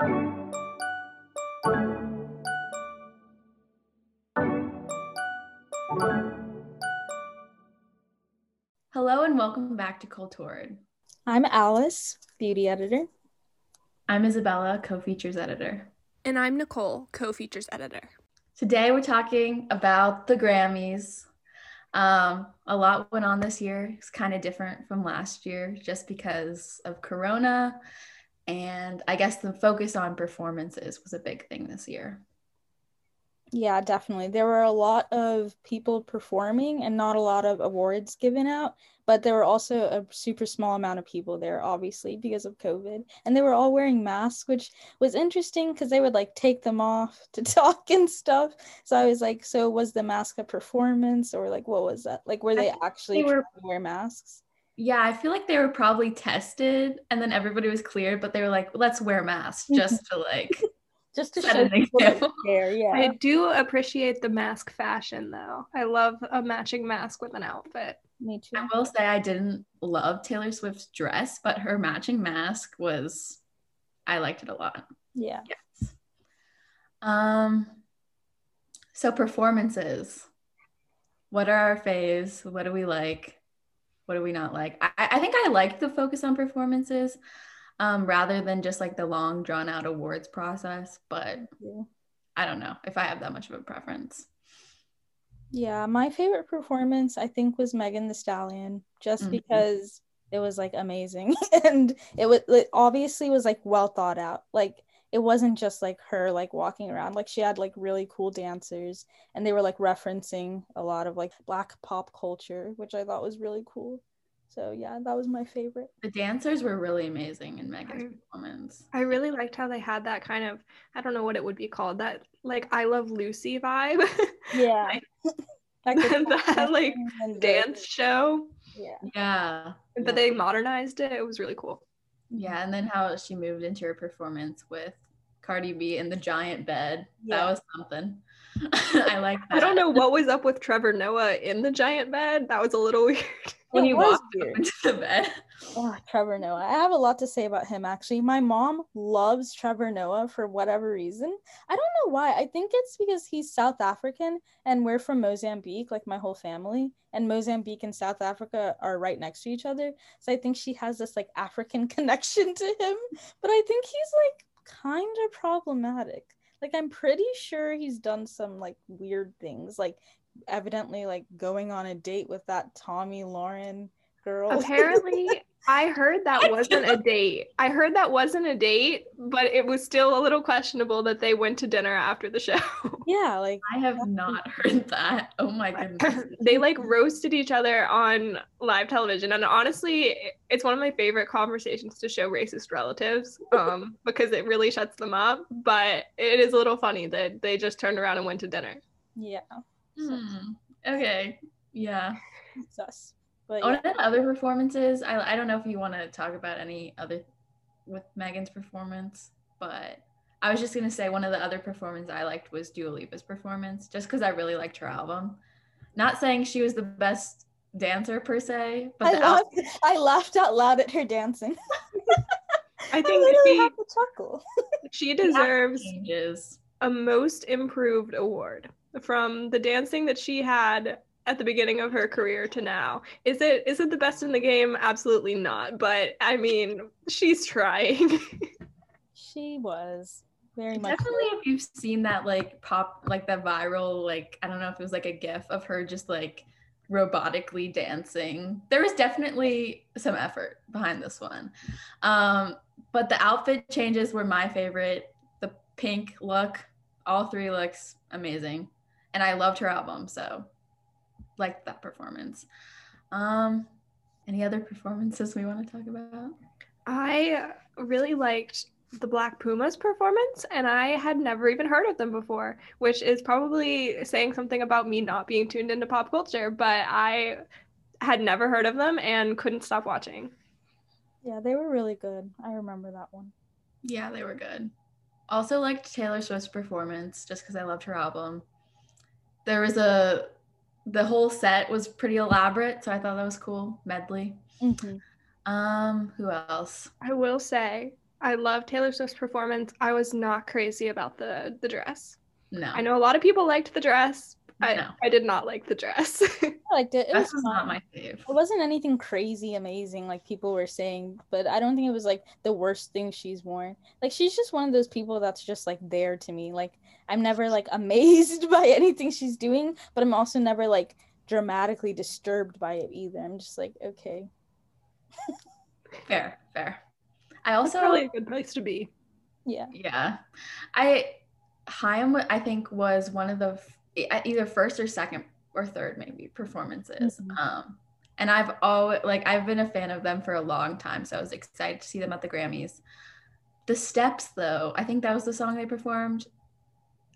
Hello and welcome back to Cultured. I'm Alice, beauty editor. I'm Isabella, co features editor. And I'm Nicole, co features editor. Today we're talking about the Grammys. Um, a lot went on this year. It's kind of different from last year just because of Corona. And I guess the focus on performances was a big thing this year. Yeah, definitely. There were a lot of people performing and not a lot of awards given out, but there were also a super small amount of people there, obviously, because of COVID. And they were all wearing masks, which was interesting because they would like take them off to talk and stuff. So I was like, so was the mask a performance or like what was that? Like, were they actually they were- wear masks? Yeah, I feel like they were probably tested and then everybody was cleared, but they were like, let's wear masks just to like just to show people that care. Yeah. I do appreciate the mask fashion though. I love a matching mask with an outfit. Me too. I will say I didn't love Taylor Swift's dress, but her matching mask was I liked it a lot. Yeah. Yes. Um so performances. What are our faves? What do we like? What do we not like? I, I think I like the focus on performances um, rather than just like the long drawn out awards process. But yeah. I don't know if I have that much of a preference. Yeah, my favorite performance I think was Megan Thee Stallion, just mm-hmm. because it was like amazing and it was it obviously was like well thought out. Like it wasn't just like her like walking around like she had like really cool dancers and they were like referencing a lot of like black pop culture which i thought was really cool so yeah, that was my favorite. The dancers were really amazing in Megan's I, performance. I really liked how they had that kind of I don't know what it would be called that like I love Lucy vibe. Yeah. like, that like dance show. Yeah. Yeah. But yeah. they modernized it. It was really cool. Yeah, and then how she moved into her performance with Cardi B in the giant bed. Yeah. That was something. I like that. I don't know what was up with Trevor Noah in the giant bed. That was a little weird when you walk into the bed. Oh, Trevor Noah. I have a lot to say about him actually. My mom loves Trevor Noah for whatever reason. I don't know why. I think it's because he's South African and we're from Mozambique, like my whole family. And Mozambique and South Africa are right next to each other. So I think she has this like African connection to him. But I think he's like kind of problematic. Like I'm pretty sure he's done some like weird things. Like evidently like going on a date with that Tomi Lahren girl. Apparently, I heard that wasn't a date. I heard that wasn't a date, but it was still a little questionable that they went to dinner after the show. Yeah, like I have not heard that. Oh my goodness. they like roasted each other on live television and honestly, it's one of my favorite conversations to show racist relatives um because it really shuts them up, but it is a little funny that they just turned around and went to dinner. Yeah. Hmm. Okay. Yeah. Sus. But yeah. One of the other performances, I, I don't know if you want to talk about any other with Megan's performance, but I was just gonna say one of the other performances I liked was Dua Lipa's performance, just because I really liked her album. Not saying she was the best dancer per se, but I, laughed, I laughed out loud at her dancing. I think I she, have to chuckle. she deserves a most improved award from the dancing that she had at the beginning of her career to now. Is it is it the best in the game? Absolutely not. But I mean, she's trying. she was very much. Definitely, if you've seen that like pop, like that viral, like I don't know if it was like a GIF of her just like robotically dancing. There was definitely some effort behind this one. Um, but the outfit changes were my favorite. The pink look, all three looks amazing and I loved her album, so liked that performance. Um, any other performances we want to talk about? I really liked the Black Pumas performance, and I had never even heard of them before, which is probably saying something about me not being tuned into pop culture, but I had never heard of them and couldn't stop watching. Yeah, they were really good. I remember that one. Yeah, they were good. Also liked Taylor Swift's performance just because I loved her album there was a the whole set was pretty elaborate, so I thought that was cool. Medley. Mm-hmm. Um, who else? I will say I love Taylor Swift's performance. I was not crazy about the the dress. No. I know a lot of people liked the dress. I, No. I did not like the dress. I liked it. It This was was not my fave. It wasn't anything crazy amazing like people were saying, but I don't think it was like the worst thing she's worn. Like she's just one of those people that's just like there to me. Like I'm never like amazed by anything she's doing, but I'm also never like dramatically disturbed by it either. I'm just like, okay. Fair, fair. I That's also probably a good place to be. Yeah. Yeah. I Haim I think was one of the f- either first or second or third maybe performances. Mhm. Um and I've always like I've been a fan of them for a long time, so I was excited to see them at the Grammys. The Steps though, I think that was the song they performed.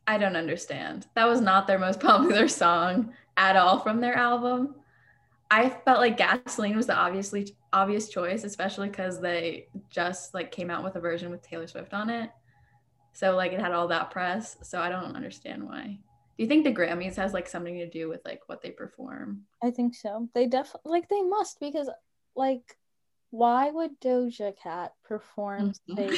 I don't understand. That was not their most popular song at all from their album. I felt like Gasoline was the obviously obvious choice, especially because they just like came out with a version with Taylor Swift on it. So like it had all that press. So I don't understand why. Do you think the Grammys has like something to do with like what they perform? I think so. They definitely like they must because like why would Doja Cat perform Mhm. Say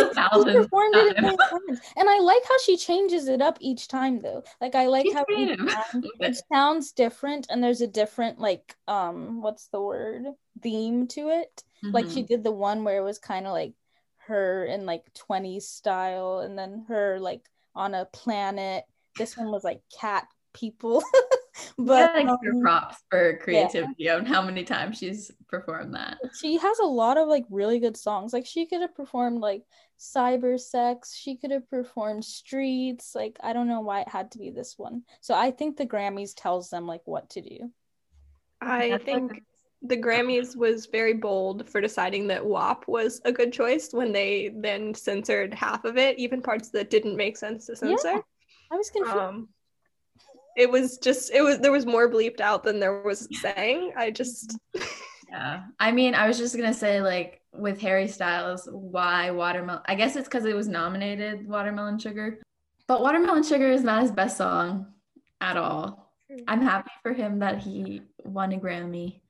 A thousand She performed it a times. million. And I like how she changes it up each time though. Like I like She's how time it sounds different and there's a different like um what's the word theme to it. Like she Mhm. did the one where it was kind of like her in like 20s style and then her like on a planet. This one was like cat people. but Yeah, like her um, props for creativity on how many times she's performed that. she has a lot of like really good songs. Like she could have performed like Cyber Sex. She could have performed Streets. Like I don't know why it had to be this one. So I think the Grammys tells them like what to do. I That's like- think the Grammys was very bold for deciding that WAP was a good choice when they then censored half of it, even parts that didn't make sense to censor. Yeah, I was confused. Um, it was just it was there was more bleeped out than there was saying. I just Yeah. I mean, I was just gonna say, like, with Harry Styles, why watermelon? I guess it's because it was nominated Watermelon Sugar. But Watermelon Sugar is not his best song at all. I'm happy for him that he won a Grammy.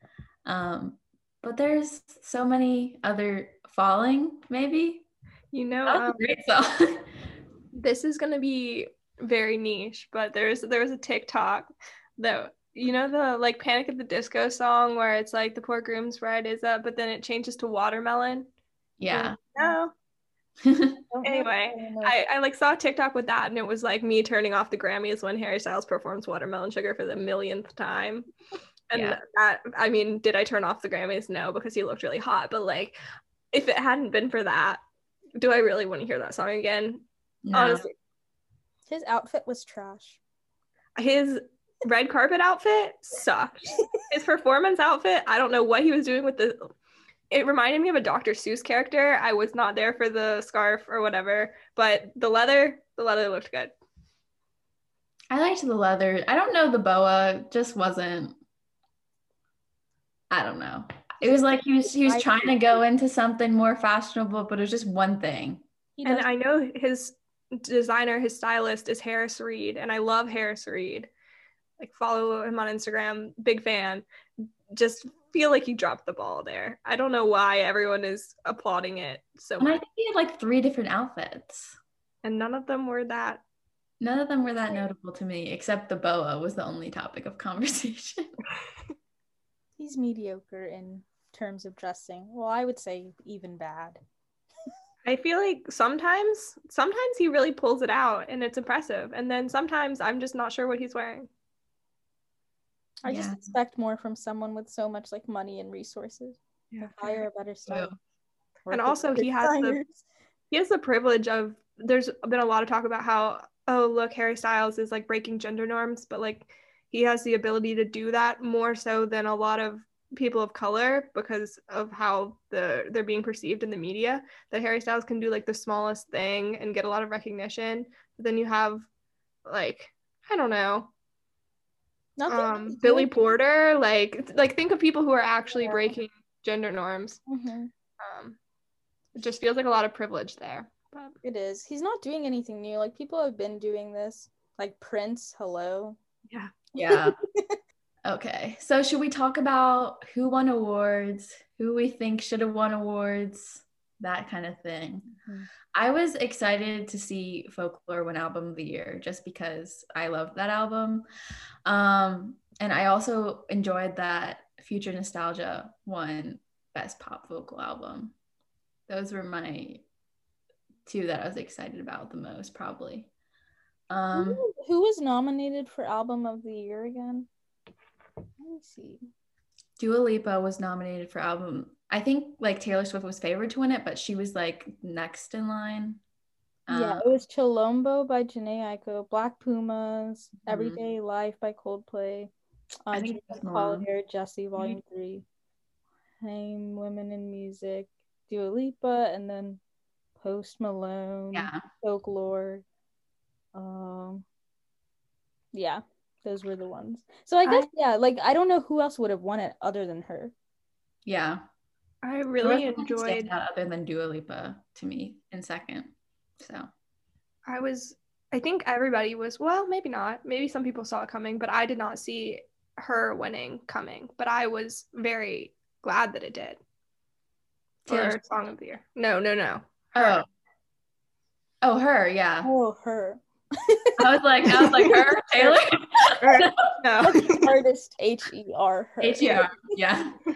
Um, but there's so many other falling, maybe. you know um, great song. this is gonna be very niche, but there's there was a TikTok that you know the like Panic at the Disco song where it's like the poor groom's bride is up, but then it changes to watermelon. yeah. No. Anyway. I, I like saw a TikTok with that and it was like me turning off the Grammys when Harry Styles performs Watermelon Sugar for the millionth time. And Yeah. that I mean, did I turn off the Grammys? No, because he looked really hot. But like if it hadn't been for that, do I really want to hear that song again? No. Honestly, His outfit was trash. his red carpet outfit sucked. his performance outfit, I don't know what he was doing with the it reminded me of a Dr. Seuss character. I was not there for the scarf or whatever, but the leather, the leather looked good. I liked the leather. I don't know the boa, just wasn't. I don't know. It was like he was he was trying to go into something more fashionable, but it was just one thing. And I know his designer, his stylist is Harris Reed, and I love Harris Reed. Like follow him on Instagram, big fan. Just feel like he dropped the ball there. I don't know why everyone is applauding it so much. And I much, think he had like three different outfits. and none of them were that. None of them were that notable to me, except the boa was the only topic of conversation. he's mediocre in terms of dressing. Well, I would say even bad. I feel like sometimes, sometimes he really pulls it out, and it's impressive, and then sometimes I'm just not sure what he's wearing. I just expect more from someone with so much like money and resources. Yeah. Hire a better style. And also he has the- he has the privilege of there's been a lot of talk about how oh look harry styles is like breaking gender norms but like he has the ability to do that more so than a lot of people of color because of how the they're being perceived in the media that harry styles can do like the smallest thing and get a lot of recognition but then you have like i don't know Nothing um billy porter like like think of people who are actually Yeah. breaking gender norms hmm um it just feels like a lot of privilege there but It is. He's not doing anything new. Like people have been doing this. Like Prince, hello. Yeah. Okay. So should we talk about who won awards, who we think should have won awards? that kind of thing. Mhm. I was excited to see Folklore win Album of the Year just because I loved that album. Um, and I also enjoyed that Future Nostalgia won Best Pop Vocal Album. Those were my two that I was excited about the most, probably. Um, who, who was nominated for album of the year again? Let me see. Dua Lipa was nominated for album. I think like Taylor Swift was favored to win it, but she was like next in line. yeah, Um, it was Chilombo by Jhené Aiko, Black Pumas, Mhm. Everyday Life by Coldplay, uh, think Julia it was Malone. Collier, Djesse Volume Three, Haim Women in Music, Dua Lipa, and then Post Malone, yeah. Folklore. Um, yeah, those were the ones. So I guess yeah, like I don't know who else would have won it other than her. Yeah. I really wasn't enjoyed. standout other than Dua Lipa to me in second. So I was. I think everybody was. Well, maybe not. Maybe some people saw it coming, but I did not see her winning coming. But I was very glad that it did. Taylor For Swift. song of the year. No, no, no. Oh. Oh, her, yeah. Oh, her. I was like, I was like, her, Taylor, No. Artist H E R her. H E R, yeah.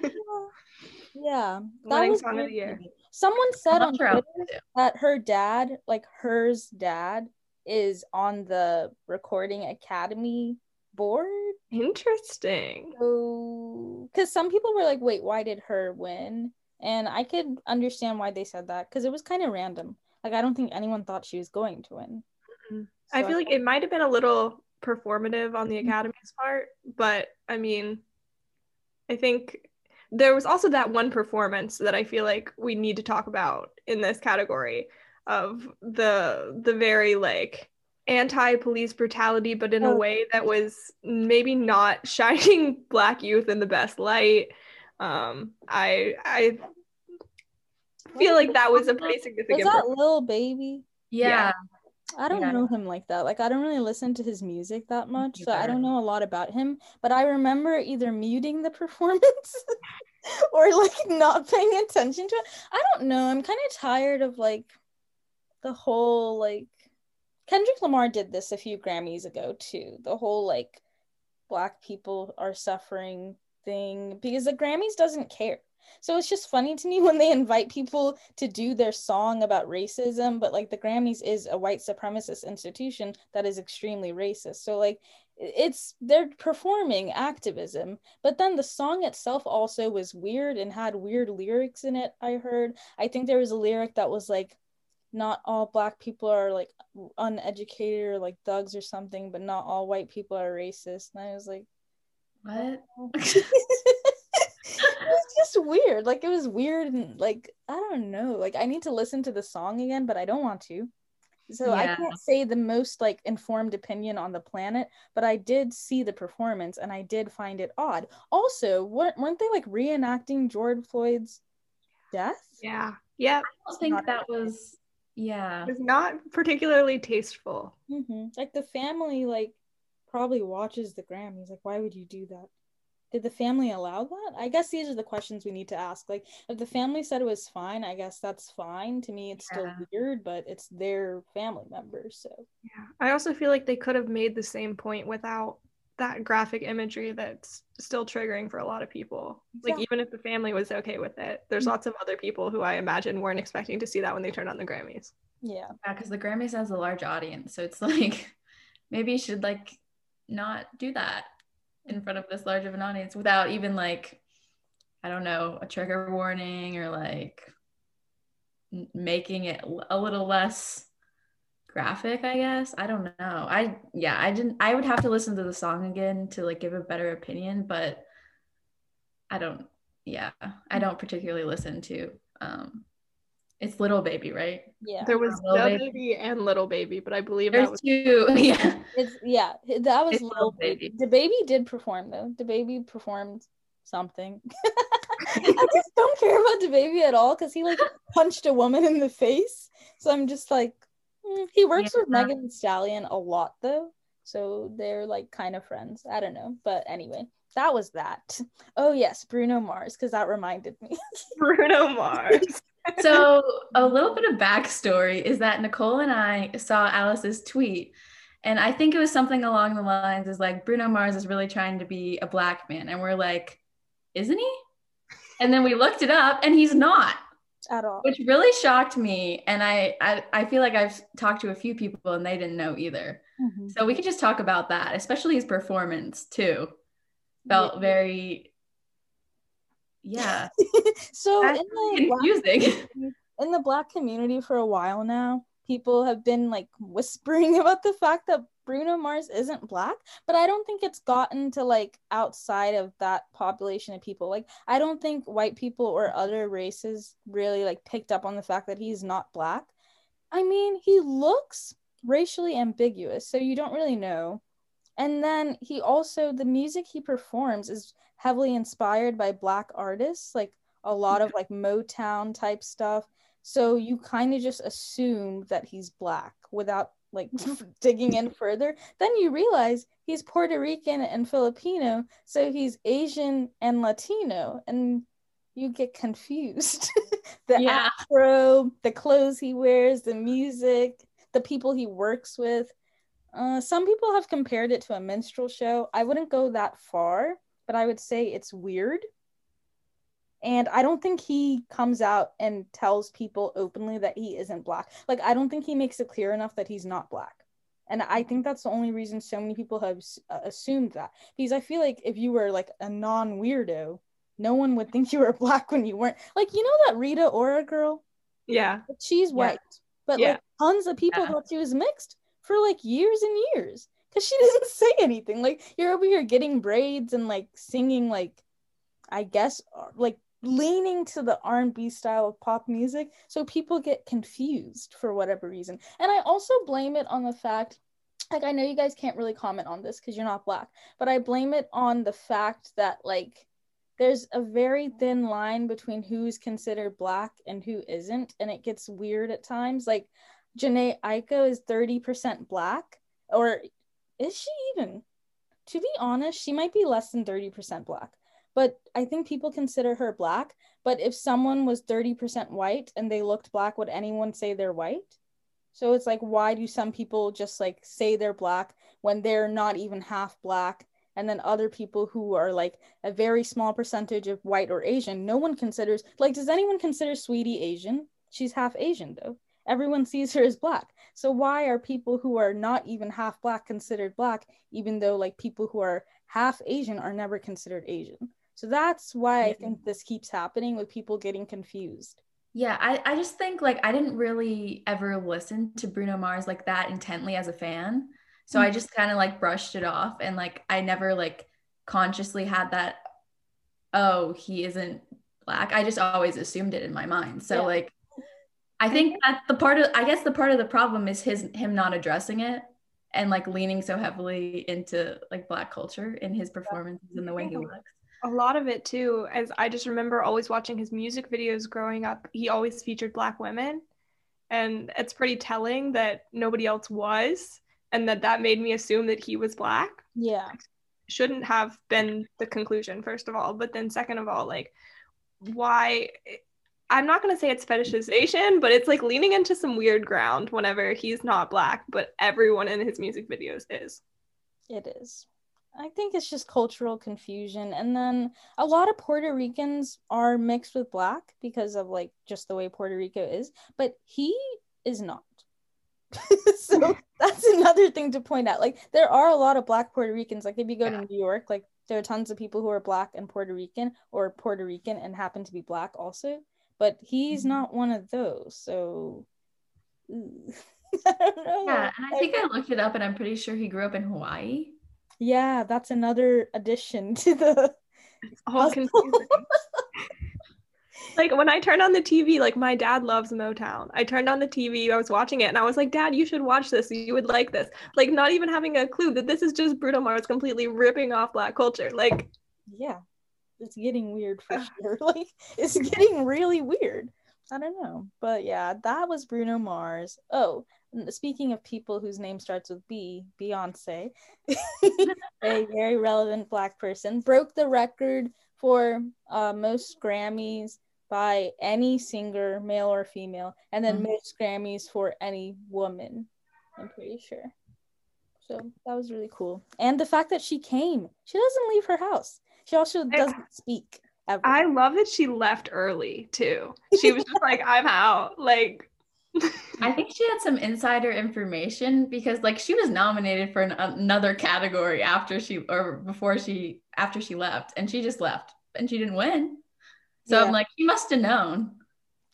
Yeah, that Winning was song of the year. Someone said on not sure I'll Twitter that her dad, like hers dad, is on the Recording Academy board. Interesting. So, because some people were like, "Wait, why did her win?" And I could understand why they said that because it was kind of random. Like, I don't think anyone thought she was going to win. Mhm. I feel like it might have been a little performative on the Mm-hmm. Academy's part, but I mean, I think there was also that one performance that I feel like we need to talk about in this category of the the very like anti-police brutality but in a Oh. way that was maybe not shining black youth in the best light um i i feel like that was a pretty was significant that Lil Baby? Yeah. I don't Yeah. know him like that. Like I don't really listen to his music that much, so I don't know a lot about him. But I remember either muting the performance or like not paying attention to it. I don't know. I'm kind of tired of like the whole like Kendrick Lamar did this a few Grammys ago too. The whole like black people are suffering thing because the Grammys doesn't care. So it's just funny to me when they invite people to do their song about racism, but like the Grammys is a white supremacist institution that is extremely racist. So like it's they're performing activism, but then the song itself also was weird and had weird lyrics in it. I heard. I think there was a lyric that was like not all black people are like uneducated or like thugs or something, but not all white people are racist. And I was like, What? Oh. it was just weird. Like it was weird and like I don't know. Like I need to listen to the song again, but I don't want to. So I can't say the most like informed opinion on the planet, but I did see the performance and I did find it odd. Also, weren't, weren't they like reenacting George Floyd's death? yeah yeah I don't think that was, yeah. it was not particularly tasteful hmm Like the family like probably watches the Grammys. Like why would you do that? Did the family allow that? I guess these are the questions we need to ask. Like if the family said it was fine, I guess that's fine. To me it's still weird, but it's their family members, so Yeah. I also feel like they could have made the same point without that graphic imagery that's still triggering for a lot of people. Like Exactly. even if the family was okay with it, there's Mhm. lots of other people who I imagine weren't expecting to see that when they turned on the Grammys. yeah. Yeah, because the Grammys has a large audience. So it's like, maybe you should like not do that in front of this large of an audience without even like, I don't know, a trigger warning or like making it a little less graphic, I guess. I don't know. I, yeah, I didn't, I would have to listen to the song again to like give a better opinion, but I don't, yeah, I don't particularly listen to, um, it's Little Baby, right? Yeah. There was Little Baby. baby. and little baby, but I believe that There's was two, yeah. It's yeah, that was It's Lil Lil Baby. Baby. The baby did perform though. The baby performed something. I just don't care about the baby at all because he like punched a woman in the face. So I'm just like, mm. he works with Megan Stallion a lot though, so they're like kind of friends. I don't know, but anyway, that was that. Oh yes, Bruno Mars because that reminded me. Bruno Mars. So a little bit of backstory is that Nicole and I saw Alice's tweet, and I think it was something along the lines is like Bruno Mars is really trying to be a black man, and we're like, isn't he? And then we looked it up, and he's not at all. which really shocked me. And I, I, I feel like I've talked to a few people, and they didn't know either. Mhm. So we could just talk about that, especially his performance too. Felt Yeah. very, yeah, so in the black confusing. in the black community for a while now, people have been like whispering about the fact that Bruno Mars isn't black, but I don't think it's gotten to like outside of that population of people. Like I don't think white people or other races really like picked up on the fact that he's not black. I mean, he looks racially ambiguous, so you don't really know. And then he also the music he performs is heavily inspired by black artists, like a lot of like Motown type stuff. So you kind of just assume that he's black without like digging in further. Then you realize he's Puerto Rican and Filipino, so he's Asian and Latino, and you get confused. the Yeah. afro, the clothes he wears, the music, the people he works with. Uh, some people have compared it to a minstrel show. I wouldn't go that far, but I would say it's weird. And I don't think he comes out and tells people openly that he isn't black. Like, I don't think he makes it clear enough that he's not black. And I think that's the only reason so many people have s- uh, assumed that. Because I feel like if you were like a non weirdo, no one would think you were black when you weren't. Like, you know that Rita Ora girl? Yeah. She's Yeah. white, but Yeah. like tons of people Yeah. thought she was mixed for like years and years because she doesn't say anything. Like you're over here getting braids and like singing like, I guess uh, like leaning to the R&B style of pop music, so people get confused for whatever reason. And I also blame it on the fact. Like I know you guys can't really comment on this because you're not black, but I blame it on the fact that like there's a very thin line between who's considered black and who isn't, and it gets weird at times. Like Jhené Aiko is 30% black, or is she even? To be honest, she might be less than 30% black. But I think people consider her black. But if someone was 30% white and they looked black, would anyone say they're white? So it's like, why do some people just like say they're black when they're not even half black? And then other people who are like a very small percentage of white or Asian, no one considers, like, does anyone consider Saweetie Asian? She's half Asian though. Everyone sees her as black. So why are people who are not even half black considered black, even though like people who are half Asian are never considered Asian? So that's why I think this keeps happening with people getting confused. Yeah, I, I just think like I didn't really ever listen to Bruno Mars like that intently as a fan. So I mm. just kind of like brushed it off and like I never like consciously had that, oh, he isn't black. I just always assumed it in my mind. So Yeah. like I think that the part of I guess the part of the problem is his him not addressing it and like leaning so heavily into like black culture in his performances and the way he looks. A lot of it too, as I just remember always watching his music videos growing up, he always featured black women. And it's pretty telling that nobody else was, and that that made me assume that he was black. Yeah. Shouldn't have been the conclusion, first of all. But then, second of all, like, why? I'm not going to say it's fetishization, but it's like leaning into some weird ground whenever he's not black, but everyone in his music videos is. It is. I think it's just cultural confusion. And then a lot of Puerto Ricans are mixed with black because of like just the way Puerto Rico is, but he is not. so that's another thing to point out. Like there are a lot of black Puerto Ricans. Like if you go Yeah. to New York, like there are tons of people who are black and Puerto Rican or Puerto Rican and happen to be black also. But he's Mhm. not one of those. So I don't know. Yeah, and I think I looked it up and I'm pretty sure he grew up in Hawaii. Yeah, that's another addition to the. It's all confusing. like when I turned on the TV, like my dad loves Motown. I turned on the TV, I was watching it, and I was like, Dad, you should watch this. You would like this. Like, not even having a clue that this is just Bruno Mars completely ripping off black culture. Like, Yeah, it's getting weird for sure. Like, it's getting really weird. I don't know. But yeah, that was Bruno Mars. Oh, speaking of people whose name starts with B, Beyonce, a very relevant black person, broke the record for uh, most Grammys by any singer, male or female, and then Mhm. most Grammys for any woman. I'm pretty sure. So that was really cool. And the fact that she came, she doesn't leave her house. She also doesn't speak ever. I love that she left early too. She was just like, I'm out. Like, I think she had some insider information because like she was nominated for an, another category after she or before she after she left and she just left and she didn't win. So Yeah. I'm like, you must have known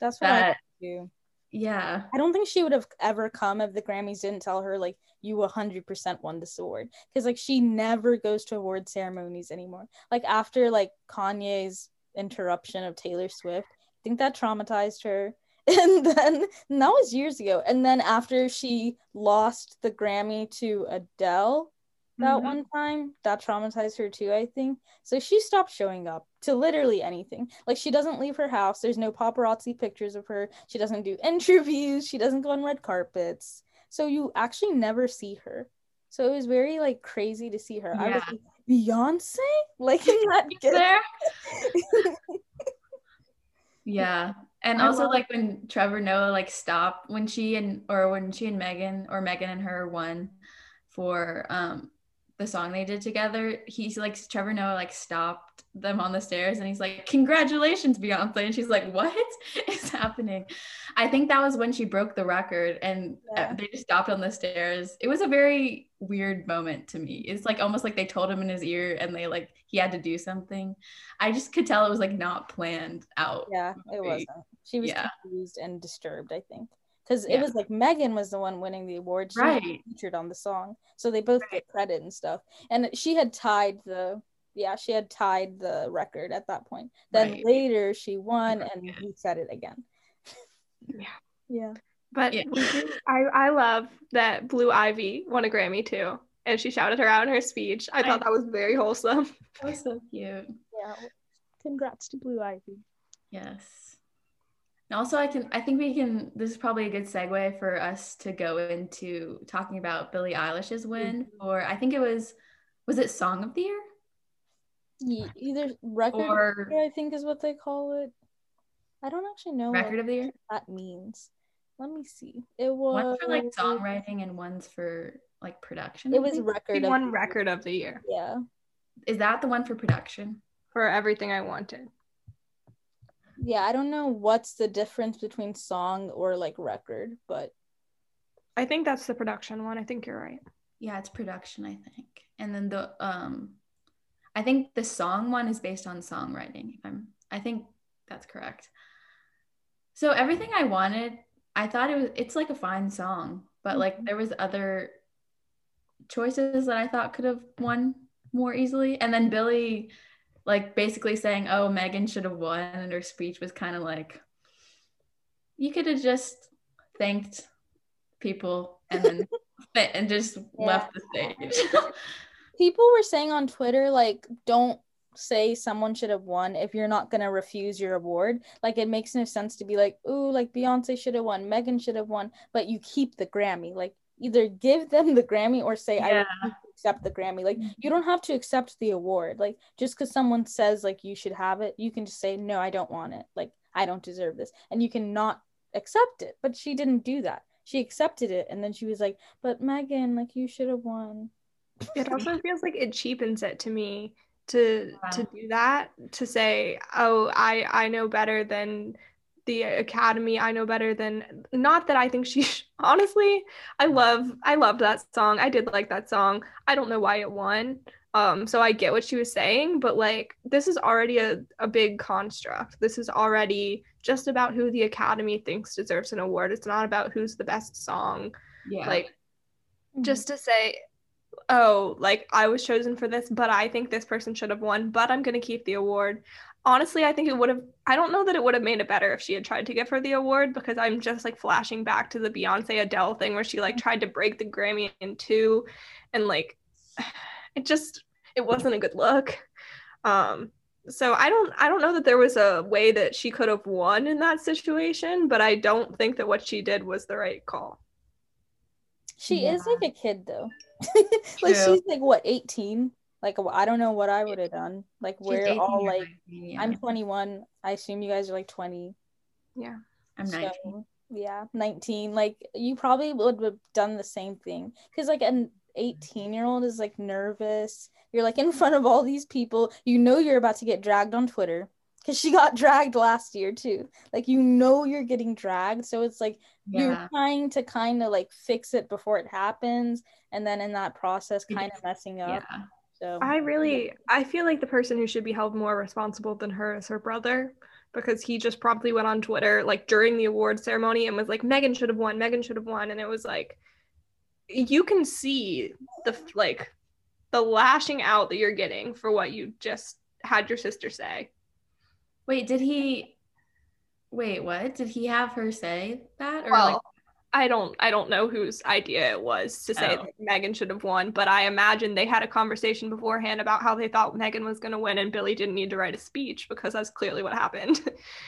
That's what I do. Yeah. I don't think she would have ever come if the Grammys didn't tell her like you 100% won this award because like she never goes to award ceremonies anymore. Like after like Kanye's interruption of Taylor Swift, I think that traumatized her. And then and that was years ago. And then after she lost the Grammy to Adele that Mhm. one time, that traumatized her too, I think. So she stopped showing up to literally anything. Like she doesn't leave her house. There's no paparazzi pictures of her. She doesn't do interviews. She doesn't go on red carpets. So you actually never see her. So it was very like crazy to see her. I was Yeah. like, Beyonce? Like in that there? Yeah. And also love- like when Trevor Noah like stopped when she and or when she and Megan or Megan and her won for um the song they did together, he's like Trevor Noah like stopped them on the stairs and he's like, Congratulations, Beyonce. And she's like, What is happening? I think that was when she broke the record and uh, Yeah. they just stopped on the stairs. It was a very weird moment to me. It's like almost like they told him in his ear and they like he had to do something. I just could tell it was like not planned out. Yeah, it wasn't. She was Yeah. confused and disturbed, I think. Because it was like Megan was the one winning the award. She was Right. featured on the song. So they both get credit and stuff. And she had tied the yeah, she had tied the record at that point. Then Right. later she won and Yeah. he said it again. Yeah. Yeah. but Yeah. we do- I, I love that Blue Ivy won a Grammy too. And she shouted her out in her speech. I I- thought that was very wholesome. That was so cute. Yeah. Congrats to Blue Ivy. Yes. And also I can I think we can this is probably a good segue for us to go into talking about Billie Eilish's win Mm-hmm. for I think it was was it Song of the Year? Ye- Either record of Or- the year, I think is what they call it. I don't actually know Record what of the Year? that means. Let me see. It was One's for like songwriting and one's for like production. It was think? record She of won the- record of the year Yeah. Is that the one for production? for everything I wanted. Yeah, I don't know what's the difference between song or like record, but I think that's the production one. I think you're right. Yeah, it's production, I think. And then the um I think the song one is based on songwriting. If I'm I think that's correct. So everything I wanted, I thought it was it's like a fine song, but like Mhm. there was other choices that I thought could have won more easily. And then Billie like basically saying, "Oh, Megan should have won," and her speech was kind of like you could have just thanked people and then fit and just left the stage. people were saying on Twitter like don't say someone should have won if you're not gonna refuse your award. Like it makes no sense to be like, ooh, like Beyonce should have won, Megan should have won, but you keep the Grammy. Like either give them the Grammy or say I Yeah. to accept the Grammy. Like mm-hmm. you don't have to accept the award. Like just because someone says like you should have it, you can just say no, I don't want it. Like I don't deserve this, and you can not accept it. But she didn't do that. She accepted it, and then she was like, "But Megan, like you should have won." It also feels like it cheapens it to me to Yeah. to do that to say, "Oh, I I know better than the academy. I know better than not that I think she sh- honestly, I love I loved that song. I did like that song. I don't know why it won. Um so I get what she was saying, but like this is already a a big construct. This is already just about who the academy thinks deserves an award. It's not about who's the best song yeah. like just to say oh like i was chosen for this but i think this person should have won but i'm going to keep the award honestly i think it would have i don't know that it would have made it better if she had tried to give her the award because i'm just like flashing back to the beyonce adele thing where she like tried to break the grammy in two and like it just it wasn't a good look um so i don't i don't know that there was a way that she could have won in that situation but i don't think that what she did was the right call She is like a kid though. like True. she's like what, 18? Like I don't know what I would have done. Like She's we're all like 19, yeah. I'm 21. I assume you guys are like 20. Yeah. I'm 19. So, yeah, 19. Like you probably would have done the same thing because like an 18 year old is like nervous. You're like in front of all these people. You know you're about to get dragged on Twitter because she got dragged last year too. Like you know you're getting dragged, so it's like you're trying to kind of like fix it before it happens, and then in that process, kind of messing up. Yeah. So I really I feel like the person who should be held more responsible than her is her brother because he just promptly went on Twitter like during the award ceremony and was like Megan should have won, Megan should have won and it was like you can see the like the lashing out that you're getting for what you just had your sister say. Wait, did he? Wait, what? Did he have her say that? Or Well, like, I don't I don't know whose idea it was to say Oh. that Megan should have won, but I imagine they had a conversation beforehand about how they thought Megan was going to win and Billie didn't need to write a speech because that's clearly what happened.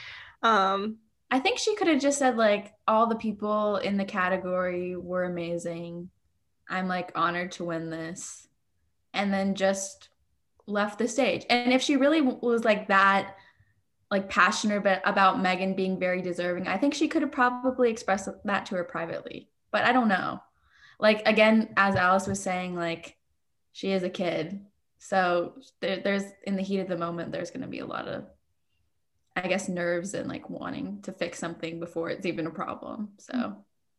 um I think she could have just said like all the people in the category were amazing. I'm like honored to win this, and then just left the stage. And if she really was like that, like passionate about, about Megan being very deserving, I think she could have probably expressed that to her privately. But I don't know. Like again, as Alice was saying, like she is a kid, so there, there's in the heat of the moment, there's going to be a lot of I guess nerves and like wanting to fix something before it's even a problem. So mm.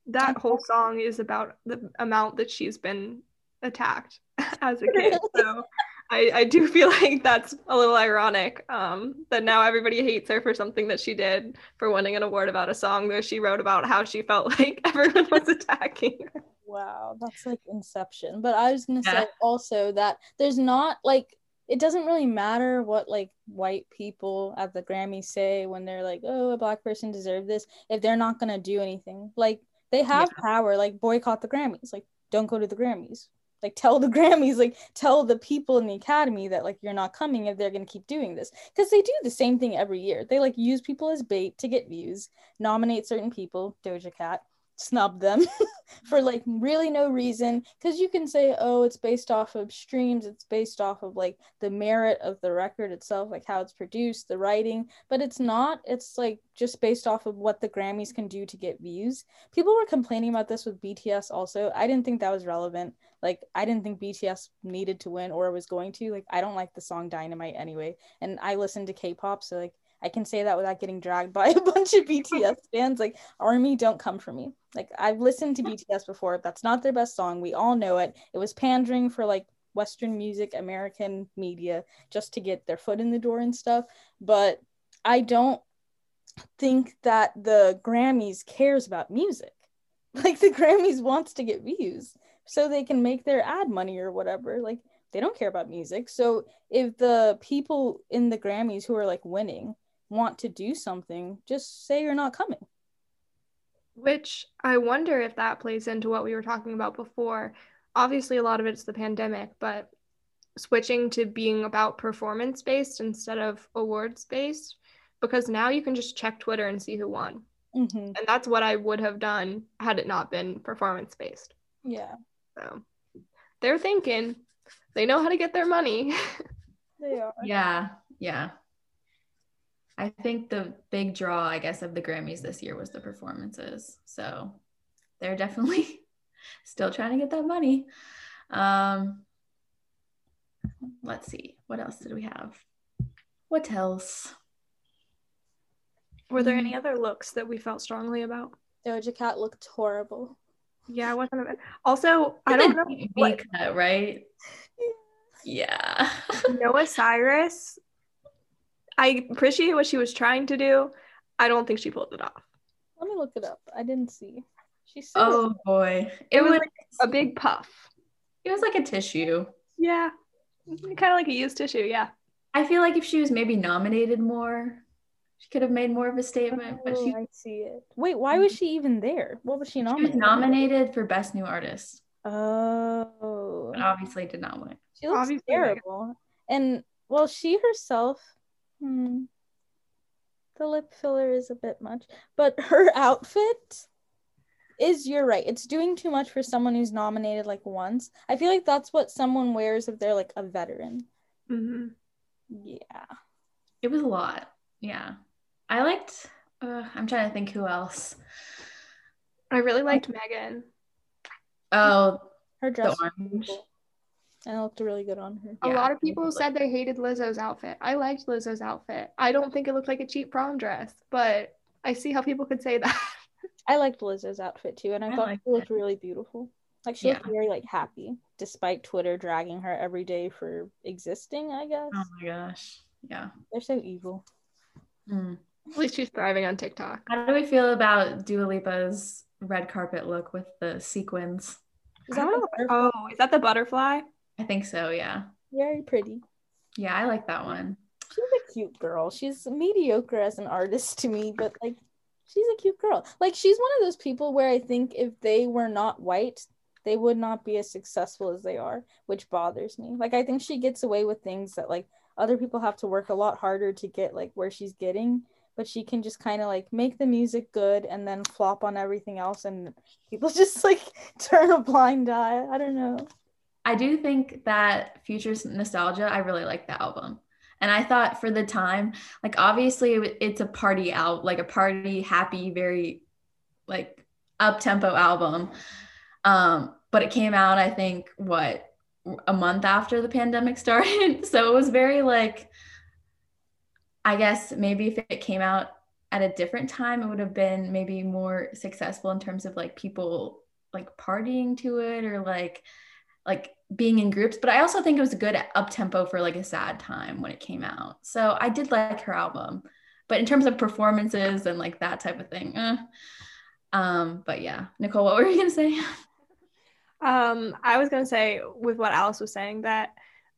that whole song is about the amount that she's been attacked as a kid. So I, I do feel like that's a little ironic um, that now everybody hates her for something that she did for winning an award about a song that she wrote about how she felt like everyone was attacking her. Wow, that's like Inception. But I was gonna Yeah. say also that there's not like it doesn't really matter what like white people at the Grammys say when they're like, oh, a black person deserved this, if they're not gonna do anything. Like they have power, like boycott the Grammys, like don't go to the Grammys. Like tell the Grammys, like tell the people in the academy that like you're not coming if they're gonna keep doing this. Because they do the same thing every year. They like use people as bait to get views, nominate certain people, Doja Cat, snub them for like really no reason because you can say oh it's based off of streams it's based off of like the merit of the record itself like how it's produced the writing but it's not it's like just based off of what the grammys can do to get views. People were complaining about this with bts also. I didn't think that was relevant. Like i didn't think bts needed to win or was going to. Like i don't like the song dynamite anyway and i listen to k-pop so like I can say that without getting dragged by a bunch of BTS fans. Like, Army, don't come for me. Like, I've listened to BTS before. That's not their best song. We all know it. It was pandering for like Western music, American media, just to get their foot in the door and stuff. But I don't think that the Grammys cares about music. Like, the Grammys wants to get views so they can make their ad money or whatever. Like, they don't care about music. So if the people in the Grammys who are like winning want to do something, just say you're not coming. Which I wonder if that plays into what we were talking about before. Obviously, a lot of it's the pandemic, but switching to being about performance based instead of awards based, because now you can just check Twitter and see who won. Mm-hmm. And that's what I would have done had it not been performance based. Yeah, So they're thinking, they know how to get their money. they are. yeah, yeah. I think the big draw, I guess, of the Grammys this year was the performances. So they're definitely still trying to get that money. Um, let's see, what else did we have? What else? Were there any other looks that we felt strongly about? Doja Cat looked horrible. Yeah, I wasn't. A, also, I don't know. What- cut, right? Yeah. Noah Cyrus. I appreciate what she was trying to do. I don't think she pulled it off. Let me look it up. I didn't see. She said oh boy, it, It was was like A big puff. it was like a tissue. Yeah, kind of like a used tissue. Yeah. I feel like if she was maybe nominated more, she could have made more of a statement. But she, Oh, I see it. Wait, why was she even there? What was she she was nominated? nominated for best new artist, Oh, but obviously did not win. she looks Obviously, terrible. And well, she herself, hmm, the lip filler is a bit much, but her outfit is you're right. It's doing too much for someone who's nominated like once. I feel like that's what someone wears if they're like a veteran. Mm-hmm. Yeah. It was a lot. Yeah. I liked uh, I'm trying to think who else. I really liked Megan. Oh, Her dress was orange. cool. And it looked really good on her. A Yeah, lot of people definitely. said they hated Lizzo's outfit. I liked Lizzo's outfit. I don't think it looked like a cheap prom dress, but I see how people could say that. I liked Lizzo's outfit too, and I, I thought liked she looked it. really beautiful. Like she looked very like happy, despite Twitter dragging her every day for existing. I guess Oh my gosh. Yeah. they're so evil. Hmm. At least she's thriving on TikTok. How do we feel about Dua Lipa's red carpet look with the sequins? Is that the Oh, oh, is that the butterfly? I think so, yeah. Very pretty. Yeah, I like that one. She's a cute girl. She's mediocre as an artist to me, but like she's a cute girl. Like she's one of those people where I think if they were not white, they would not be as successful as they are, which bothers me. Like I think she gets away with things that like other people have to work a lot harder to get like where she's getting, but she can just kind of like make the music good and then flop on everything else and people just like turn a blind eye. I don't know. I do think that Future's Nostalgia, I really like the album. And I thought for the time, like obviously it's a party out, like a party, happy, very like up tempo album. Um, but it came out, I think, what, a month after the pandemic started. so it was very like, I guess maybe if it came out at a different time, it would have been maybe more successful in terms of like people like partying to it or like like being in groups but i also think it was a good up tempo for like a sad time when it came out so i did like her album but in terms of performances and like that type of thing eh. um but yeah nicole what were you gonna say Um, I was gonna say with what Alice was saying that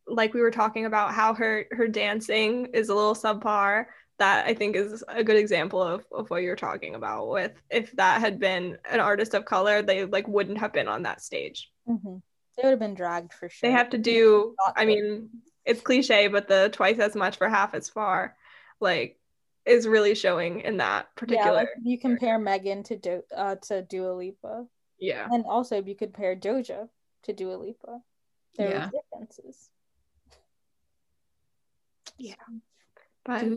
like we were talking about how her her dancing is a little subpar. That I think is a good example of, of what you're talking about with if that had been an artist of color, they like wouldn't have been on that stage. Mhm. They would have been dragged for sure. They have to do I mean, it's cliche, but the twice as much for half as far, like is really showing in that yeah, particular like you compare Megan to Do- uh to Dua Lipa, yeah. and also if you compare Doja to Dua Lipa, there Yeah. were differences. Yeah. But do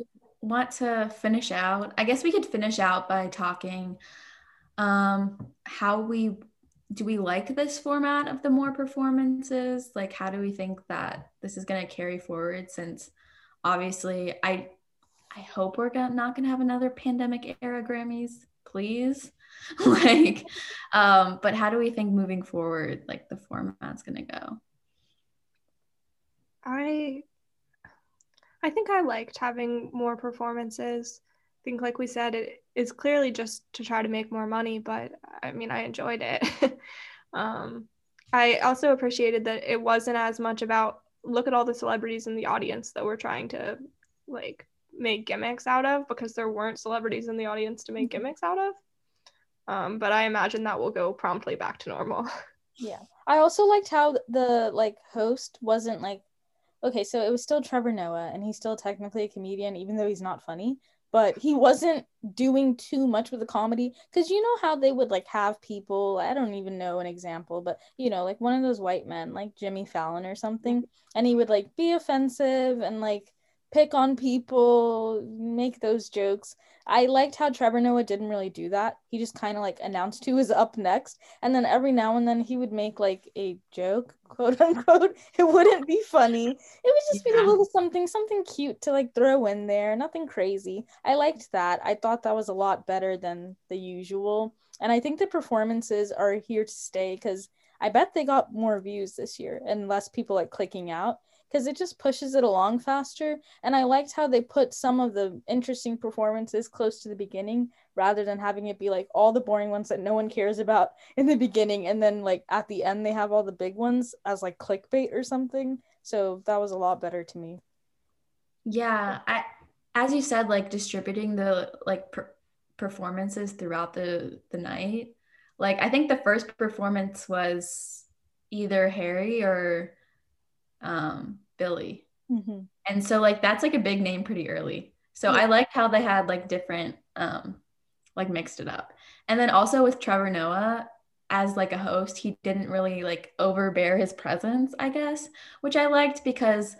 we want to finish out i guess we could finish out by talking um how we do we like this format of the more performances? Like how do we think that this is going to carry forward since obviously i i hope we're gonna, not going to have another pandemic era grammys please. Like um but how do we think moving forward like the format's going to go? I I think I liked having more performances. Think like we said it is clearly just to try to make more money, but I mean I enjoyed it. um I also appreciated that it wasn't as much about look at all the celebrities in the audience that we're trying to like make gimmicks out of because there weren't celebrities in the audience to make gimmicks out of. Um, but I imagine that will go promptly back to normal. Yeah. I also liked how the like host wasn't like okay, so it was still Trevor Noah and he's still technically a comedian even though he's not funny, but he wasn't doing too much with the comedy. Cuz you know how they would like have people, I don't even know an example, but you know, like one of those white men like Jimmy Fallon or something mm-hmm. and he would like be offensive and like pick on people, make those jokes. I liked how Trevor Noah didn't really do that. He just kind of like announced who was up next and then every now and then he would make like a joke quote unquote. It wouldn't be funny. It would just be a little something something cute to like throw in there. Nothing crazy. I liked that. I thought that was a lot better than the usual. And i think the performances are here to stay because i bet they got more views this year and less people like clicking out because it just pushes it along faster. And i liked how they put some of the interesting performances close to the beginning rather than having it be like all the boring ones that no one cares about in the beginning and then like at the end they have all the big ones as like clickbait or something. So that was a lot better to me. Yeah, I as you said, like distributing the like per- performances throughout the the night. Like I think the first performance was either Harry or um Billie. mm-hmm. And so like that's like a big name pretty early. So Yeah. I liked how they had like different um like mixed it up. And then also with Trevor Noah as like a host, he didn't really like overbear his presence, I guess, which I liked because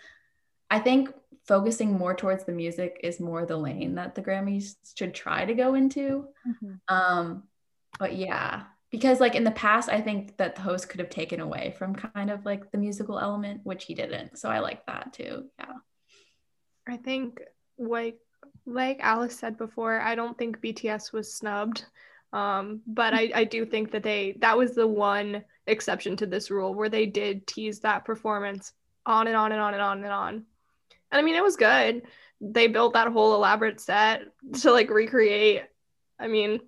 I think focusing more towards the music is more the lane that the Grammys should try to go into. Mm-hmm. Um, but yeah, because like in the past, I think that the host could have taken away from kind of like the musical element, which he didn't. So I like that too. Yeah. I think like like Alice said before, I don't think BTS was snubbed. Um, but I, I do think that they that was the one exception to this rule where they did tease that performance on and on and on and on and on. And I mean, it was good. They built that whole elaborate set to like recreate. I mean,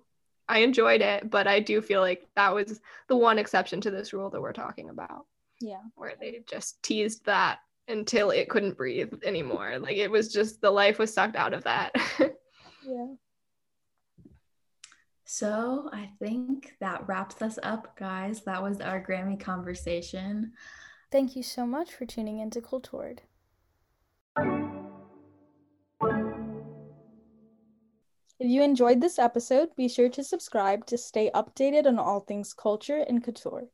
I enjoyed it, but I do feel like that was the one exception to this rule that we're talking about. Yeah. Where they just teased that until it couldn't breathe anymore. Like it was just the life was sucked out of that. yeah. So I think that wraps us up, guys. That was our Grammy conversation. Thank you so much for tuning into Cultured. If you enjoyed this episode, be sure to subscribe to stay updated on all things culture and couture.